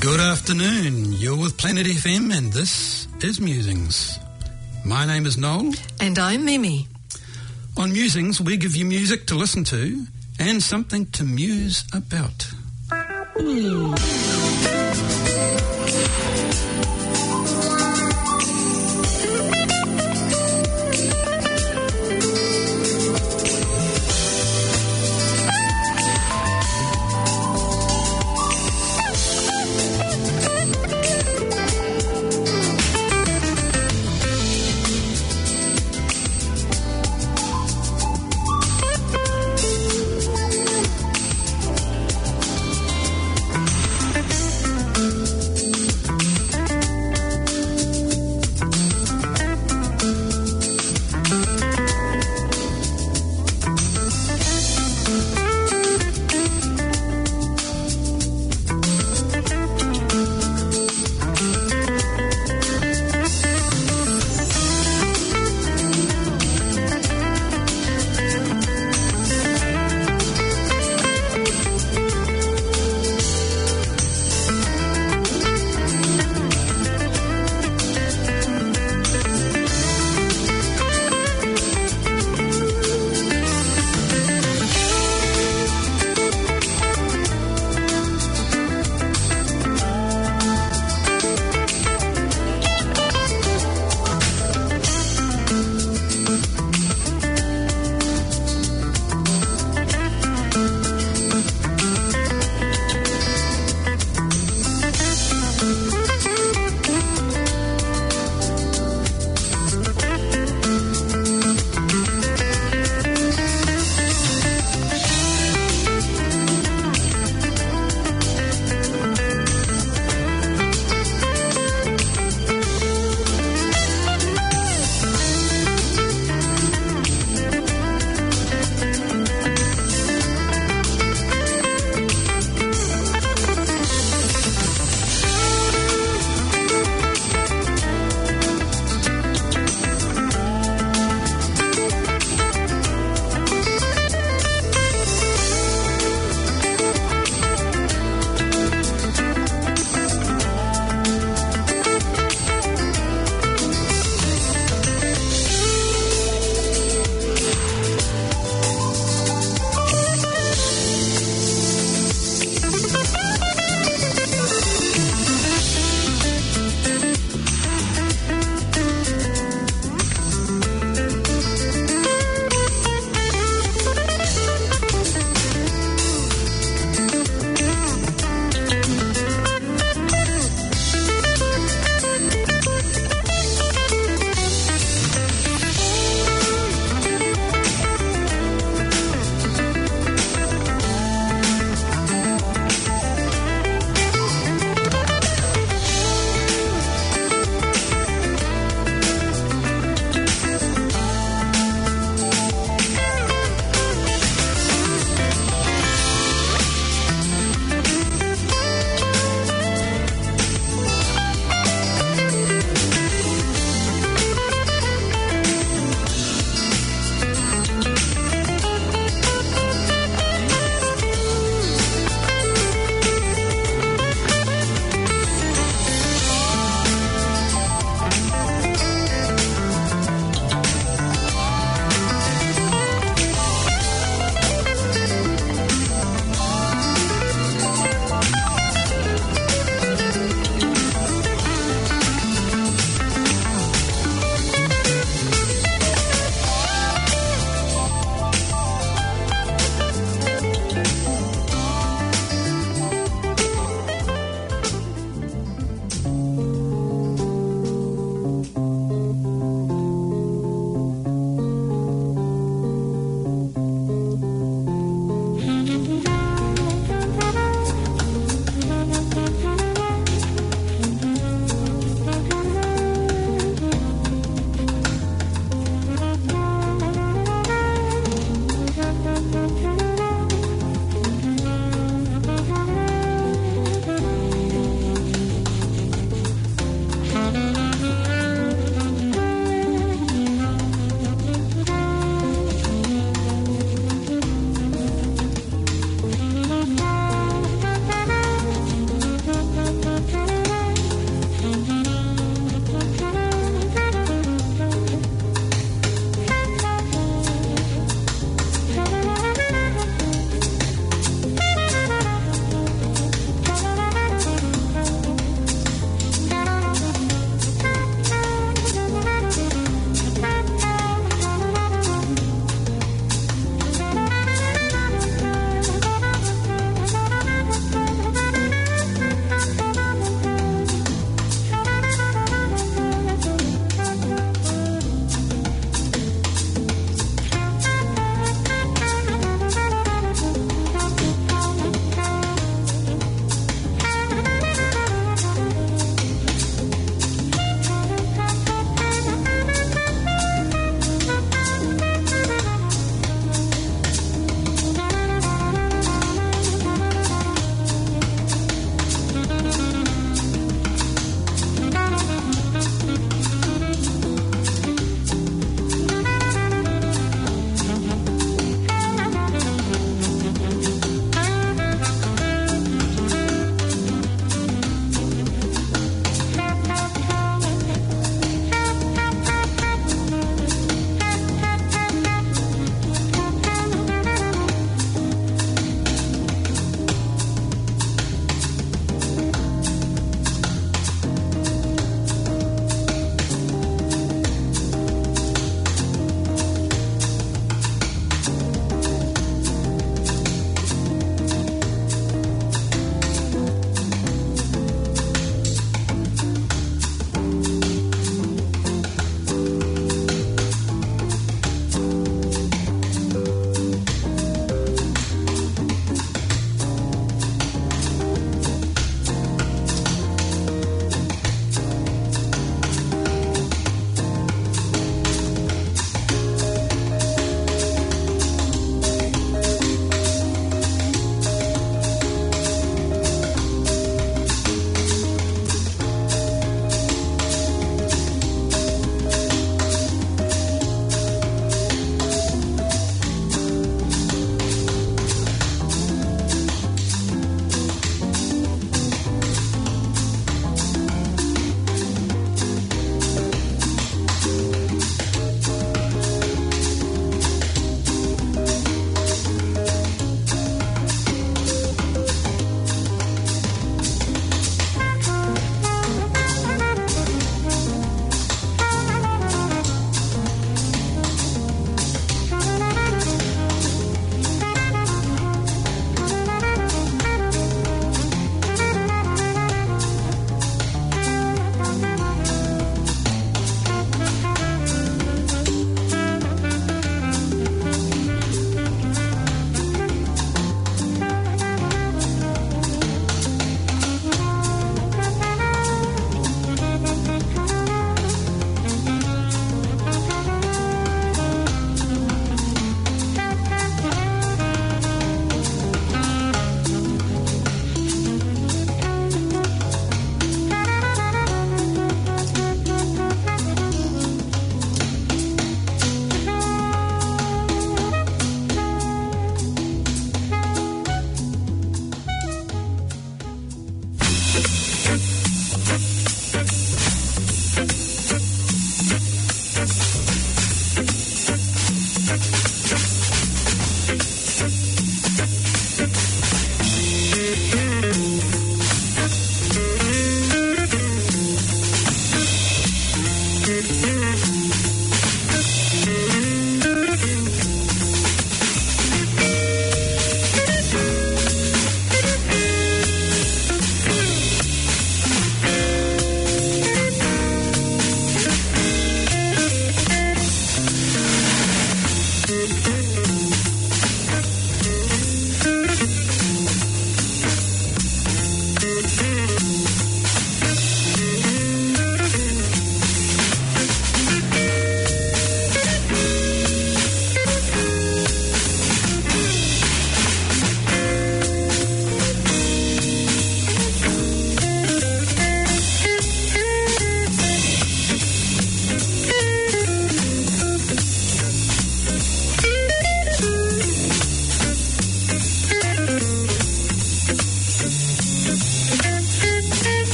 Good afternoon. You're with Planet FM and this is Musings. My name is Noel. And I'm Mimi. On Musings, we give you music to listen to and something to muse about. One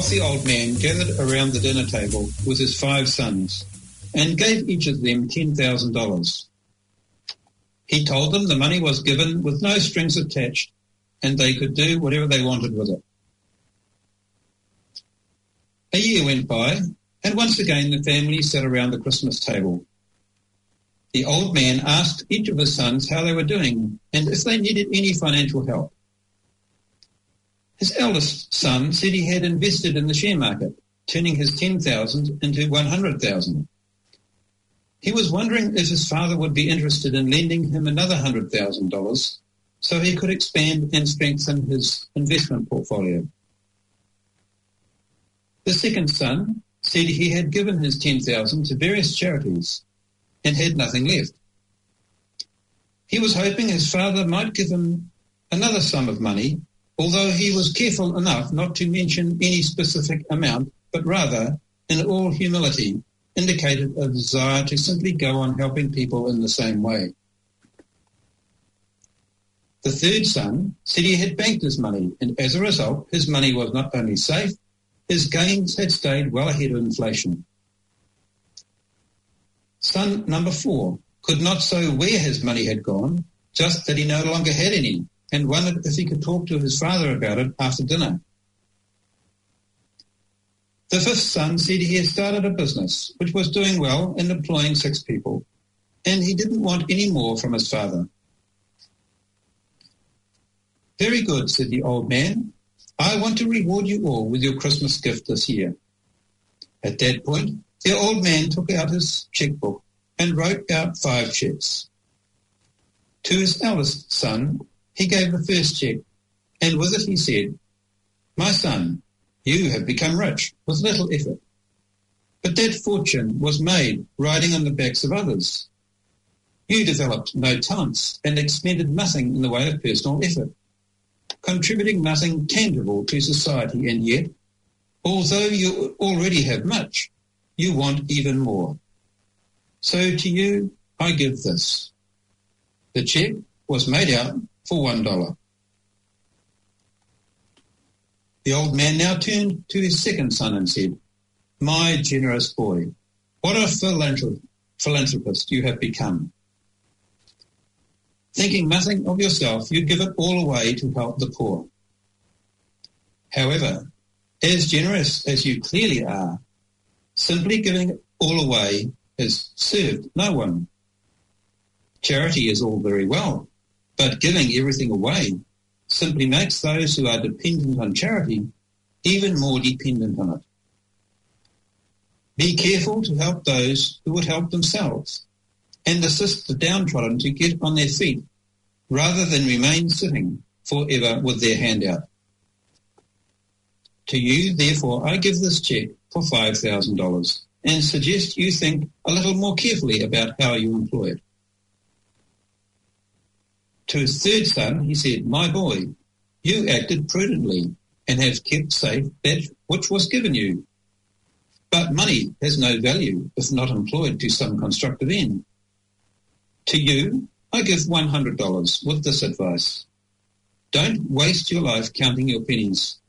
wealthy old man gathered around the dinner table with his five sons and gave each of them $10,000. He told them the money was given with no strings attached and they could do whatever they wanted with it. A year went by and once again the family sat around the Christmas table. The old man asked each of his sons how they were doing and if they needed any financial help. His eldest son said he had invested in the share market, turning his 10,000 into 100,000. He was wondering if his father would be interested in lending him another $100,000 so he could expand and strengthen his investment portfolio. The second son said he had given his 10,000 to various charities and had nothing left. He was hoping his father might give him another sum of money, although he was careful enough not to mention any specific amount, but rather, in all humility, indicated a desire to simply go on helping people in the same way. The third son said he had banked his money, and as a result, his money was not only safe, his gains had stayed well ahead of inflation. Son number four could not say where his money had gone, just that he no longer had any, and wondered if he could talk to his father about it after dinner. The fifth son said he had started a business which was doing well and employing six people, and he didn't want any more from his father. Very good, said the old man. I want to reward you all with your Christmas gift this year. At that point, the old man took out his checkbook and wrote out five checks. To his eldest son, he gave the first check, and with it he said, My son, you have become rich with little effort. But that fortune was made riding on the backs of others. You developed no talents and expended nothing in the way of personal effort, contributing nothing tangible to society, and yet, although you already have much, you want even more. So to you, I give this. The check was made out for one dollar. The old man now turned to his second son and said, My generous boy, what a philanthropist you have become. Thinking nothing of yourself, you give it all away to help the poor. However, as generous as you clearly are, simply giving it all away has served no one. Charity is all very well, but giving everything away simply makes those who are dependent on charity even more dependent on it. Be careful to help those who would help themselves and assist the downtrodden to get on their feet rather than remain sitting forever with their hand out. To you, therefore, I give this check for $5,000 and suggest you think a little more carefully about how you employ it. To his third son, he said, My boy, you acted prudently and have kept safe that which was given you. But money has no value if not employed to some constructive end. To you, I give $100 with this advice. Don't waste your life counting your pennies,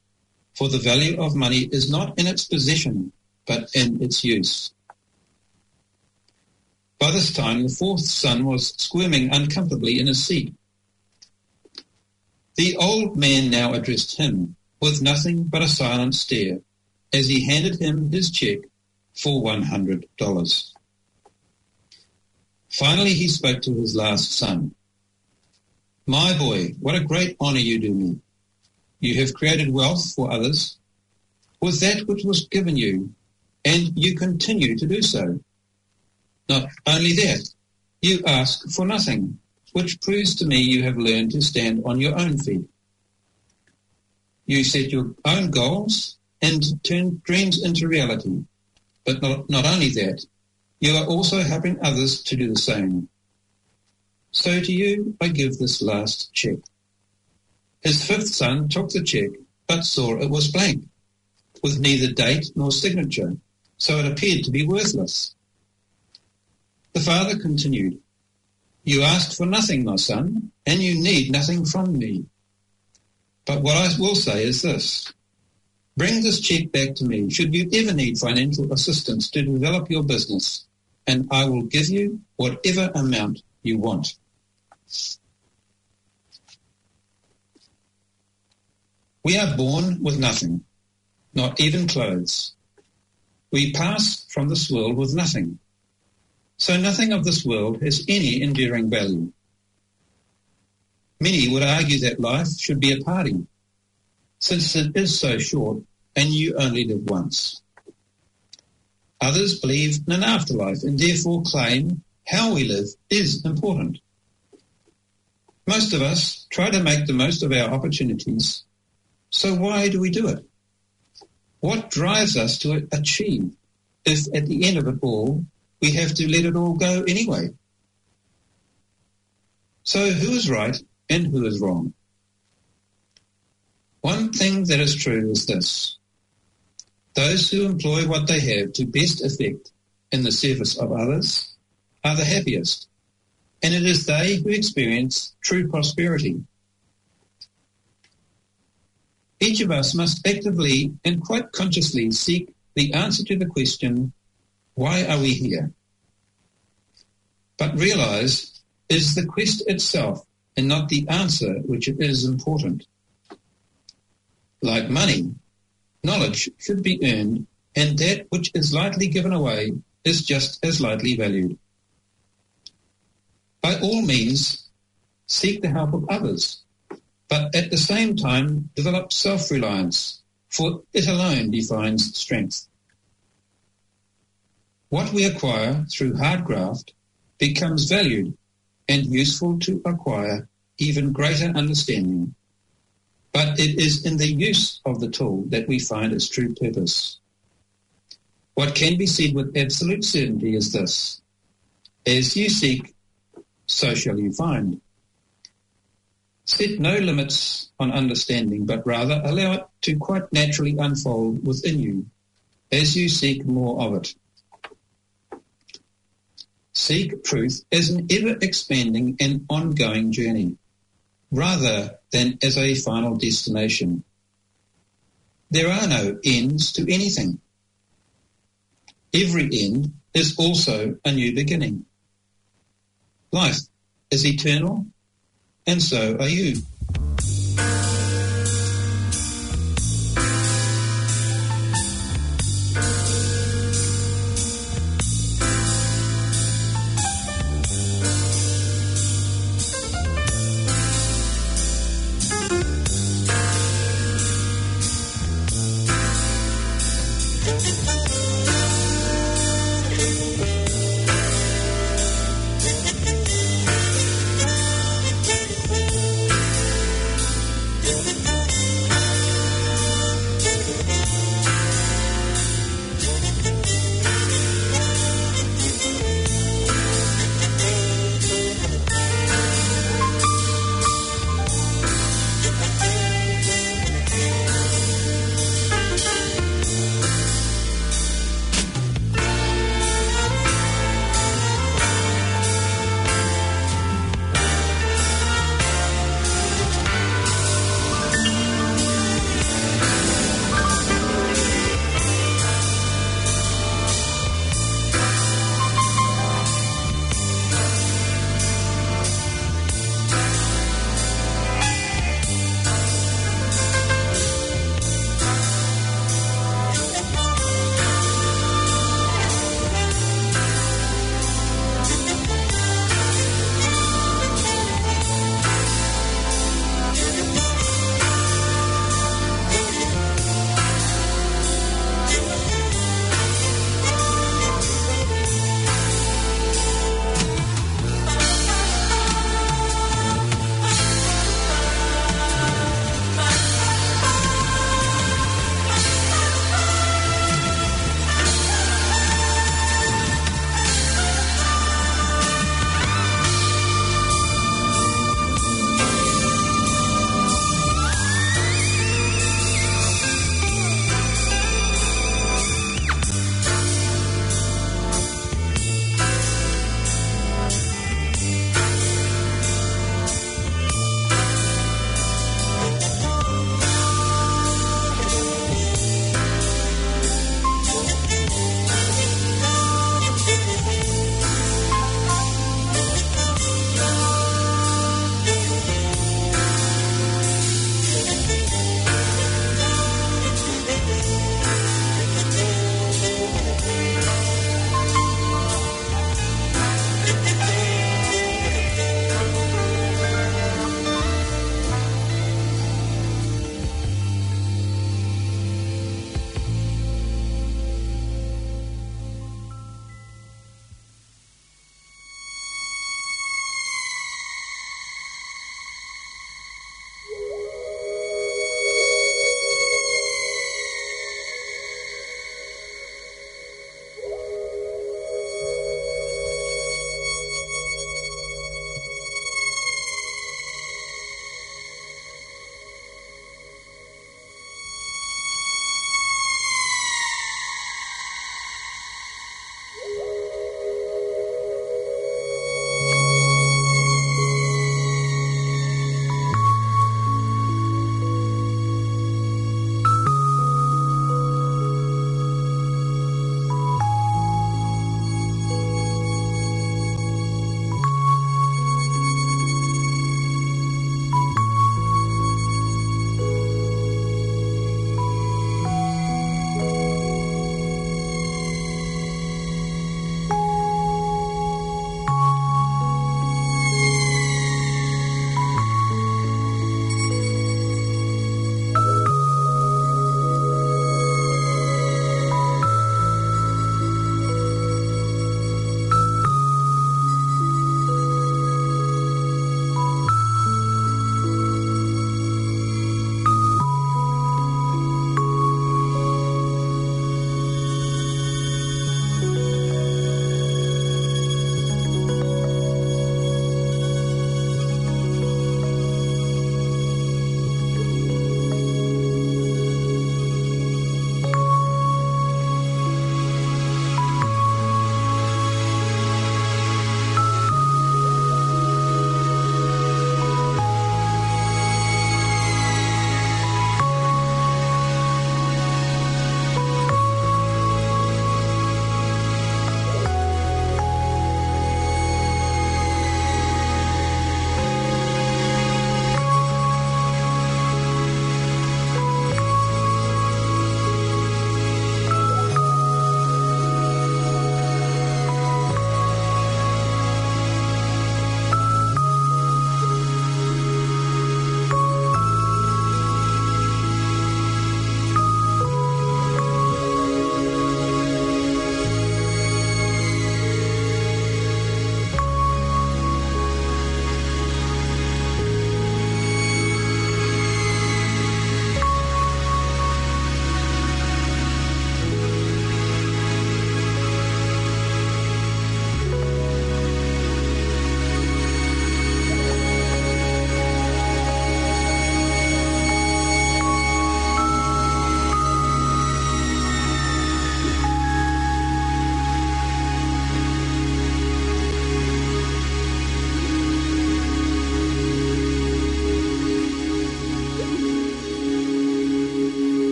for the value of money is not in its possession, but in its use. By this time, the fourth son was squirming uncomfortably in his seat. The old man now addressed him with nothing but a silent stare as he handed him his check for $100. Finally, he spoke to his last son. My boy, what a great honor you do me. You have created wealth for others with that which was given you, and you continue to do so. Not only that, you ask for nothing, which proves to me you have learned to stand on your own feet. You set your own goals and turn dreams into reality. But not, not only that, you are also helping others to do the same. So to you, I give this last check. His fifth son took the check, but saw it was blank, with neither date nor signature, so it appeared to be worthless. The father continued, you asked for nothing, my son, and you need nothing from me. But what I will say is this. Bring this check back to me should you ever need financial assistance to develop your business, and I will give you whatever amount you want. We are born with nothing, not even clothes. We pass from this world with nothing. So nothing of this world has any enduring value. Many would argue that life should be a party, since it is so short and you only live once. Others believe in an afterlife and therefore claim how we live is important. Most of us try to make the most of our opportunities, so why do we do it? What drives us to achieve if at the end of it all we have to let it all go anyway? So who is right and who is wrong. One thing that is true is this. Those who employ what they have to best effect in the service of others are the happiest, and it is they who experience true prosperity. Each of us must actively and quite consciously seek the answer to the question, why are we here? But realize is the quest itself and not the answer which is important. Like money, knowledge should be earned and that which is lightly given away is just as lightly valued. By all means, seek the help of others, but at the same time develop self-reliance, for it alone defines strength. What we acquire through hard graft becomes valued and useful to acquire even greater understanding. But it is in the use of the tool that we find its true purpose. What can be said with absolute certainty is this. As you seek, so shall you find. Set no limits on understanding, but rather allow it to quite naturally unfold within you as you seek more of it. Seek truth as an ever expanding and ongoing journey, rather than as a final destination. There are no ends to anything. Every end is also a new beginning. Life is eternal, and so are you.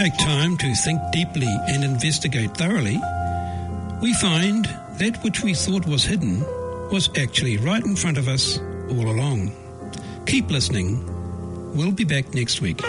Take time to think deeply and investigate thoroughly, we find that which we thought was hidden was actually right in front of us all along. Keep listening. We'll be back next week.